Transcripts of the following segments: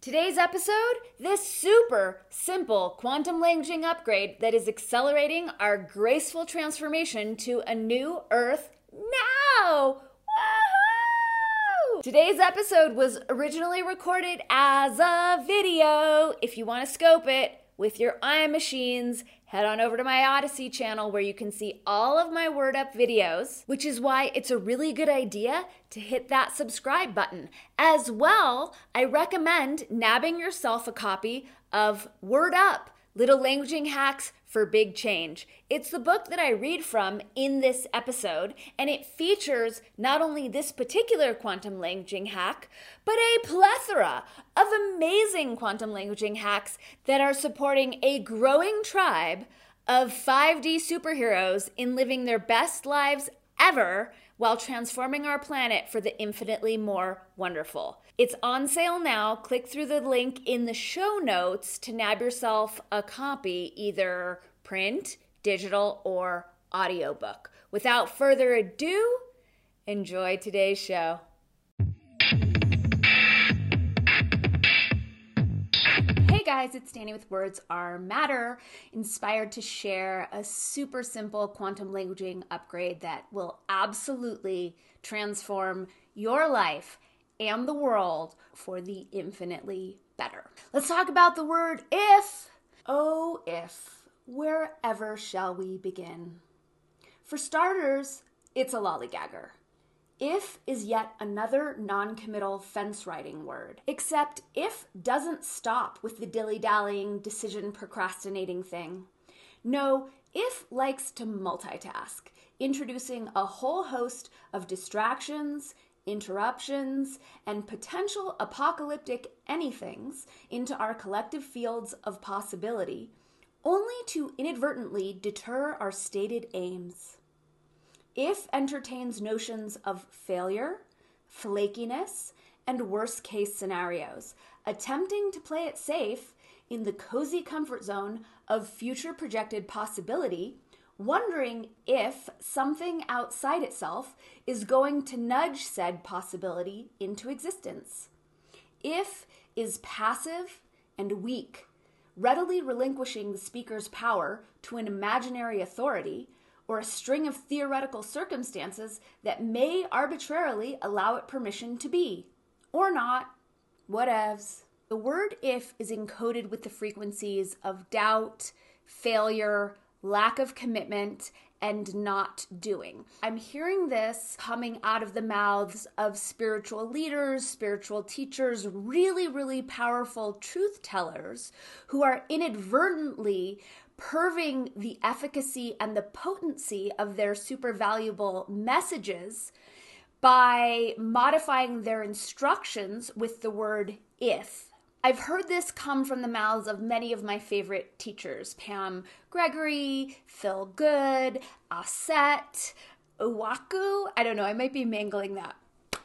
Today's episode this super simple quantum languaging upgrade that is accelerating our graceful transformation to a new Earth now. Woohoo! Today's episode was originally recorded as a video. If you want to scope it with your eye machines, head on over to my Odysee channel where you can see all of my Word Up videos, which is why it's a really good idea to hit that subscribe button. As well, I recommend nabbing yourself a copy of Word Up Little Languaging Hacks for Big Change. It's the book that I read from in this episode, and it features not only this particular quantum languaging hack, but a plethora of amazing quantum languaging hacks that are supporting a growing tribe of 5D superheroes in living their best lives ever while transforming our planet for the infinitely more wonderful. It's on sale now. Click through the link in the show notes to nab yourself a copy, either print, digital, or audiobook. Without further ado, enjoy today's show. Guys, it's Danny with Words Are Matter, inspired to share a super simple quantum languaging upgrade that will absolutely transform your life and the world for the infinitely better. Let's talk about the word if. Oh, if. Wherever shall we begin? For starters, it's a lollygagger. If is yet another non committal fence riding word. Except if doesn't stop with the dilly dallying, decision procrastinating thing. No, if likes to multitask, introducing a whole host of distractions, interruptions, and potential apocalyptic anythings into our collective fields of possibility, only to inadvertently deter our stated aims if entertains notions of failure, flakiness, and worst case scenarios, attempting to play it safe in the cozy comfort zone of future projected possibility, wondering if something outside itself is going to nudge said possibility into existence. If is passive and weak, readily relinquishing the speaker's power to an imaginary authority or a string of theoretical circumstances that may arbitrarily allow it permission to be. Or not. Whatevs. The word if is encoded with the frequencies of doubt, failure, lack of commitment, and not doing. I'm hearing this coming out of the mouths of spiritual leaders, spiritual teachers, really, really powerful truth tellers who are inadvertently perving the efficacy and the potency of their super valuable messages by modifying their instructions with the word if. I've heard this come from the mouths of many of my favorite teachers Pam Gregory, Phil Good, Aset, Uwaku. I don't know, I might be mangling that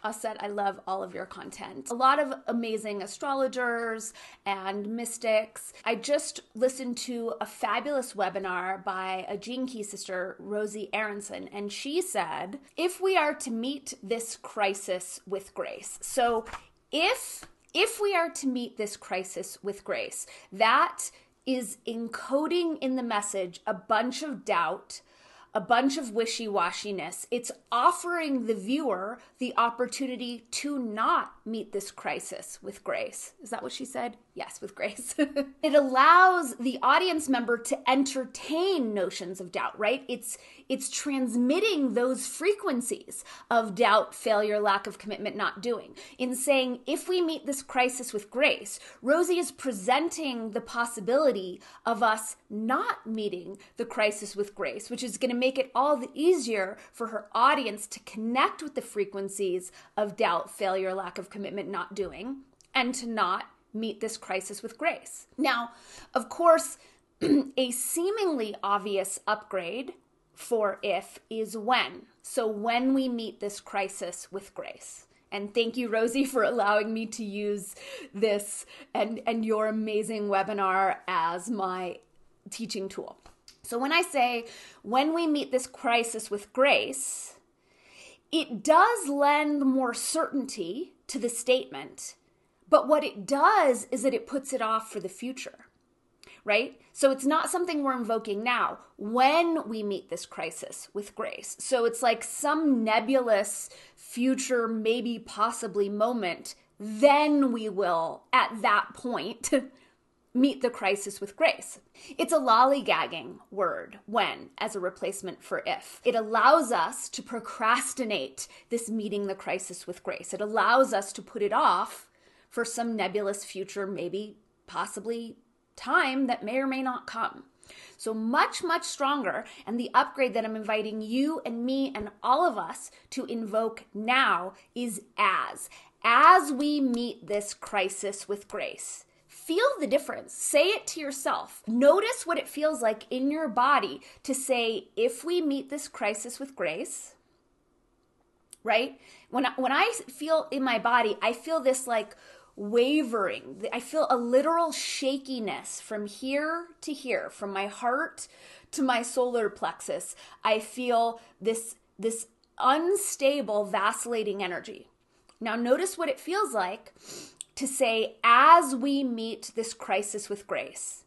Aset, I love all of your content. A lot of amazing astrologers and mystics. I just listened to a fabulous webinar by a Gene Key sister, Rosie Aronson, and she said, if we are to meet this crisis with grace, so if if we are to meet this crisis with grace, that is encoding in the message a bunch of doubt, a bunch of wishy washiness. It's offering the viewer the opportunity to not meet this crisis with grace. Is that what she said? Yes, with grace. it allows the audience member to entertain notions of doubt, right? It's it's transmitting those frequencies of doubt, failure, lack of commitment, not doing. In saying, if we meet this crisis with grace, Rosie is presenting the possibility of us not meeting the crisis with grace, which is going to make it all the easier for her audience to connect with the frequencies of doubt, failure, lack of commitment, not doing, and to not meet this crisis with grace. Now, of course, a seemingly obvious upgrade for if is when. So when we meet this crisis with grace. And thank you, Rosie, for allowing me to use this and, and your amazing webinar as my teaching tool. So when I say when we meet this crisis with grace, it does lend more certainty to the statement, but what it does is that it puts it off for the future right? So it's not something we're invoking now when we meet this crisis with grace. So it's like some nebulous future, maybe possibly moment. Then we will, at that point, meet the crisis with grace. It's a lollygagging word, when, as a replacement for if. It allows us to procrastinate this meeting the crisis with grace. It allows us to put it off for some nebulous future, maybe possibly time that may or may not come. So much, much stronger. And the upgrade that I'm inviting you and me and all of us to invoke now is as. As we meet this crisis with grace, feel the difference. Say it to yourself. Notice what it feels like in your body to say, if we meet this crisis with grace, right? When when I feel in my body, I feel this like wavering. I feel a literal shakiness from here to here, from my heart to my solar plexus. I feel this this unstable vacillating energy. Now notice what it feels like to say as we meet this crisis with grace.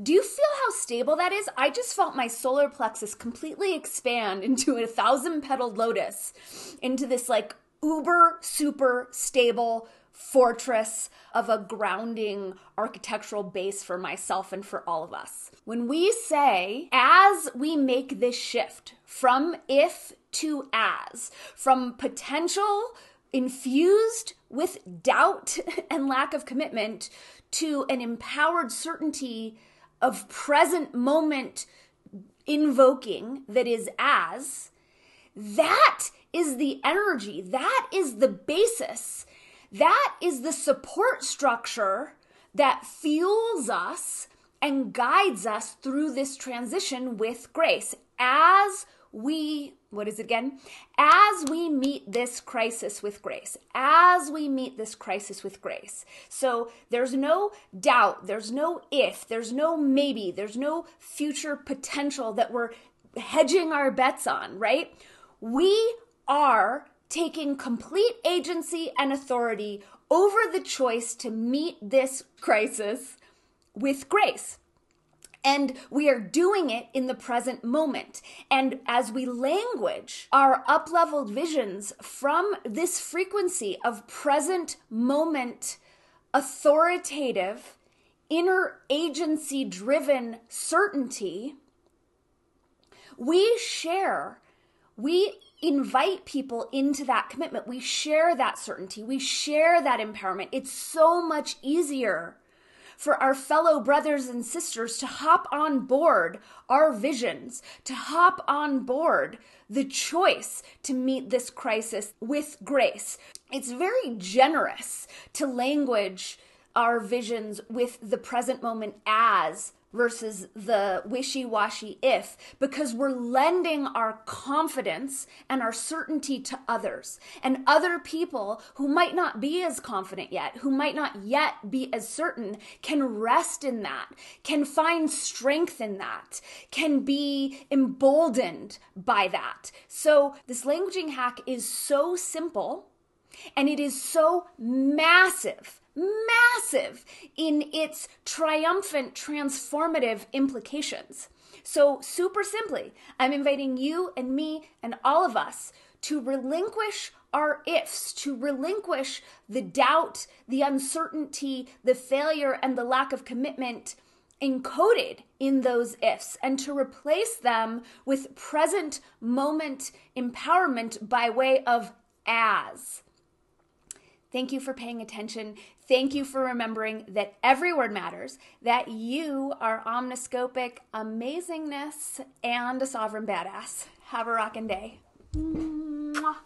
Do you feel how stable that is? I just felt my solar plexus completely expand into a thousand petaled lotus, into this like uber super stable fortress of a grounding architectural base for myself and for all of us. When we say, as we make this shift from if to as, from potential infused with doubt and lack of commitment to an empowered certainty of present moment invoking that is as, that is the energy, that is the basis that is the support structure that fuels us and guides us through this transition with grace. As we what is it again? As we meet this crisis with grace. As we meet this crisis with grace. So there's no doubt there's no if there's no maybe there's no future potential that we're hedging our bets on right? We are taking complete agency and authority over the choice to meet this crisis with grace. And we are doing it in the present moment. And as we language our up leveled visions from this frequency of present moment, authoritative, inner agency driven certainty, we share, we invite people into that commitment. We share that certainty. We share that empowerment. It's so much easier for our fellow brothers and sisters to hop on board our visions, to hop on board the choice to meet this crisis with grace. It's very generous to language our visions with the present moment as versus the wishy washy if, because we're lending our confidence and our certainty to others. And other people who might not be as confident yet, who might not yet be as certain, can rest in that, can find strength in that, can be emboldened by that. So, this languaging hack is so simple and it is so massive massive in its triumphant, transformative implications. So, super simply, I'm inviting you and me and all of us to relinquish our ifs, to relinquish the doubt, the uncertainty, the failure, and the lack of commitment encoded in those ifs and to replace them with present moment empowerment by way of as. Thank you for paying attention. Thank you for remembering that every word matters, that you are omniscopic amazingness and a sovereign badass. Have a rockin' day. Mwah.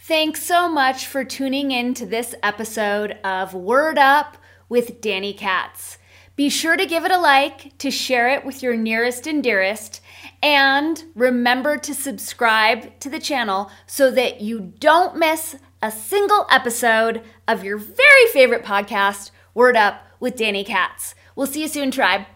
Thanks so much for tuning in to this episode of Word Up with Danny Katz. Be sure to give it a like, to share it with your nearest and dearest, and remember to subscribe to the channel so that you don't miss a single episode of your very favorite podcast, Word Up with Danny Katz. We'll see you soon, tribe.